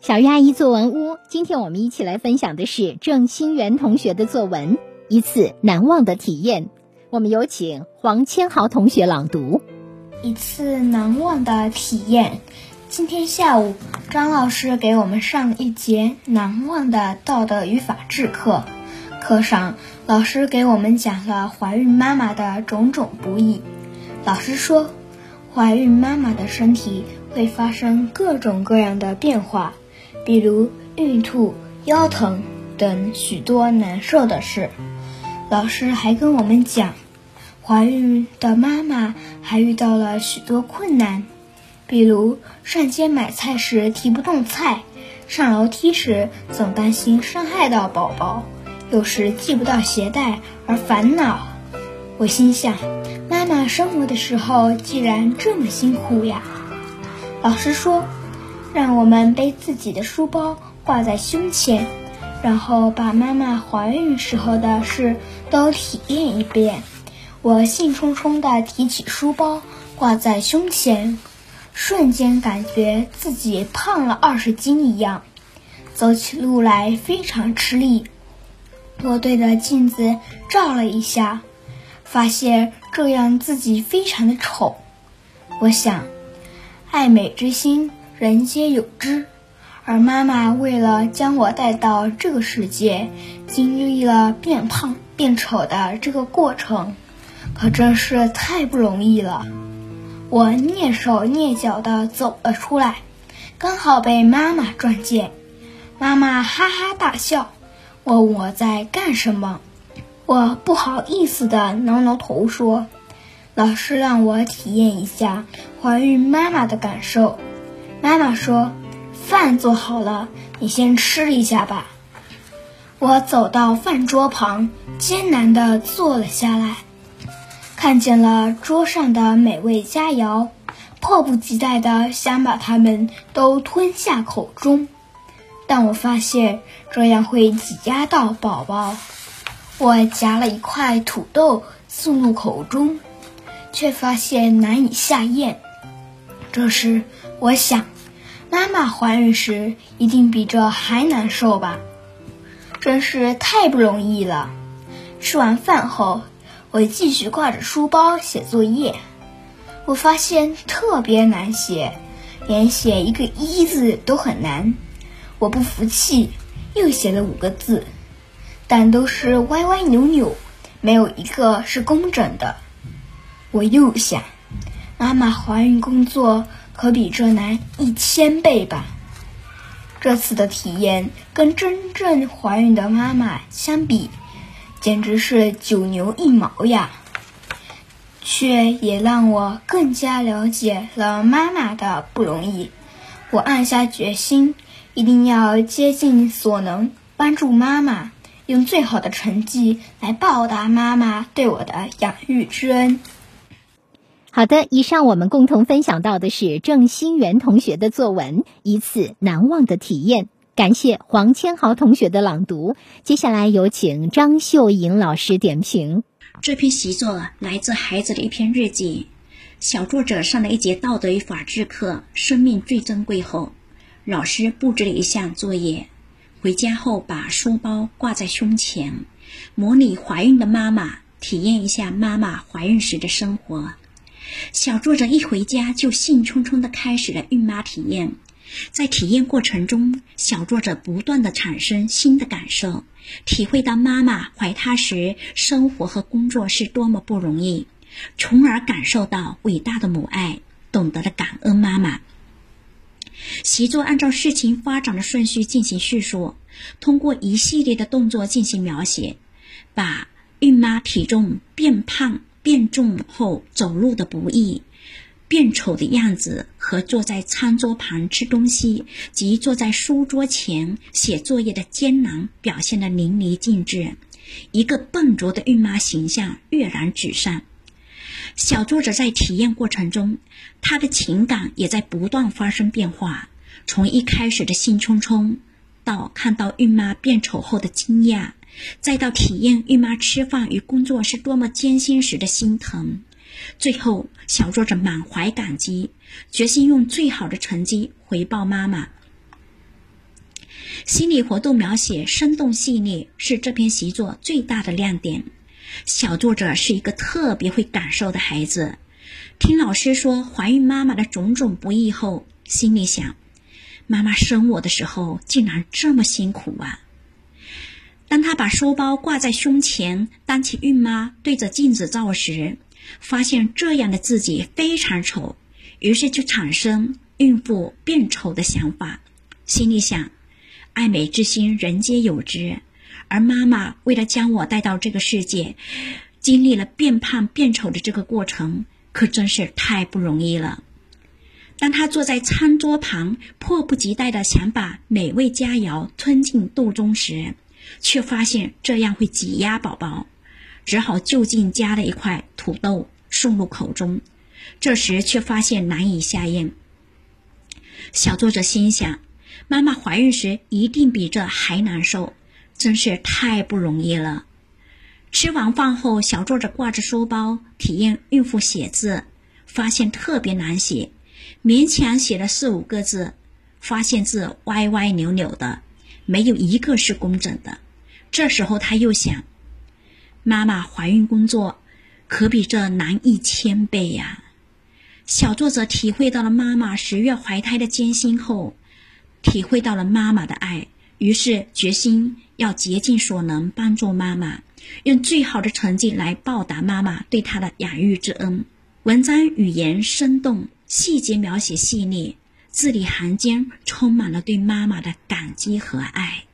小鱼阿姨作文屋，今天我们一起来分享的是郑新元同学的作文《一次难忘的体验》。我们有请黄千豪同学朗读《一次难忘的体验》。今天下午，张老师给我们上一节难忘的道德与法治课。课上，老师给我们讲了怀孕妈妈的种种不易。老师说，怀孕妈妈的身体会发生各种各样的变化。比如孕吐、腰疼等许多难受的事，老师还跟我们讲，怀孕的妈妈还遇到了许多困难，比如上街买菜时提不动菜，上楼梯时总担心伤害到宝宝，有时系不到鞋带而烦恼。我心想，妈妈生活的时候既然这么辛苦呀。老师说。让我们背自己的书包挂在胸前，然后把妈妈怀孕时候的事都体验一遍。我兴冲冲地提起书包挂在胸前，瞬间感觉自己胖了二十斤一样，走起路来非常吃力。我对着镜子照了一下，发现这样自己非常的丑。我想，爱美之心。人皆有之，而妈妈为了将我带到这个世界，经历了变胖变丑的这个过程，可真是太不容易了。我蹑手蹑脚地走了出来，刚好被妈妈撞见。妈妈哈哈大笑，问我在干什么。我不好意思地挠挠头说：“老师让我体验一下怀孕妈妈的感受。”妈妈说：“饭做好了，你先吃一下吧。”我走到饭桌旁，艰难地坐了下来，看见了桌上的美味佳肴，迫不及待地想把它们都吞下口中，但我发现这样会挤压到宝宝。我夹了一块土豆送入口中，却发现难以下咽。这时，我想，妈妈怀孕时一定比这还难受吧？真是太不容易了。吃完饭后，我继续挂着书包写作业。我发现特别难写，连写一个“一”字都很难。我不服气，又写了五个字，但都是歪歪扭扭，没有一个是工整的。我又想，妈妈怀孕工作。可比这难一千倍吧！这次的体验跟真正怀孕的妈妈相比，简直是九牛一毛呀！却也让我更加了解了妈妈的不容易。我暗下决心，一定要竭尽所能帮助妈妈，用最好的成绩来报答妈妈对我的养育之恩。好的，以上我们共同分享到的是郑新元同学的作文《一次难忘的体验》，感谢黄千豪同学的朗读。接下来有请张秀颖老师点评。这篇习作来自孩子的一篇日记。小作者上了一节道德与法治课，生命最珍贵后，老师布置了一项作业：回家后把书包挂在胸前，模拟怀孕的妈妈，体验一下妈妈怀孕时的生活。小作者一回家就兴冲冲地开始了孕妈体验，在体验过程中，小作者不断地产生新的感受，体会到妈妈怀他时生活和工作是多么不容易，从而感受到伟大的母爱，懂得了感恩妈妈。习作按照事情发展的顺序进行叙述，通过一系列的动作进行描写，把孕妈体重变胖。变重后走路的不易，变丑的样子和坐在餐桌旁吃东西及坐在书桌前写作业的艰难表现得淋漓尽致，一个笨拙的孕妈形象跃然纸上。小作者在体验过程中，他的情感也在不断发生变化，从一开始的兴冲冲，到看到孕妈变丑后的惊讶。再到体验孕妈吃饭与工作是多么艰辛时的心疼，最后小作者满怀感激，决心用最好的成绩回报妈妈。心理活动描写生动细腻，是这篇习作最大的亮点。小作者是一个特别会感受的孩子，听老师说怀孕妈妈的种种不易后，心里想：妈妈生我的时候竟然这么辛苦啊！把书包挂在胸前，当起孕妈对着镜子照时，发现这样的自己非常丑，于是就产生孕妇变丑的想法，心里想：爱美之心，人皆有之。而妈妈为了将我带到这个世界，经历了变胖变丑的这个过程，可真是太不容易了。当她坐在餐桌旁，迫不及待的想把美味佳肴吞进肚中时，却发现这样会挤压宝宝，只好就近夹了一块土豆送入口中。这时却发现难以下咽。小作者心想：妈妈怀孕时一定比这还难受。真是太不容易了。吃完饭后，小作者挂着书包体验孕妇写字，发现特别难写，勉强写了四五个字，发现字歪歪扭扭的，没有一个是工整的。这时候他又想，妈妈怀孕工作可比这难一千倍呀。小作者体会到了妈妈十月怀胎的艰辛后，体会到了妈妈的爱。于是决心要竭尽所能帮助妈妈，用最好的成绩来报答妈妈对她的养育之恩。文章语言生动，细节描写细腻，字里行间充满了对妈妈的感激和爱。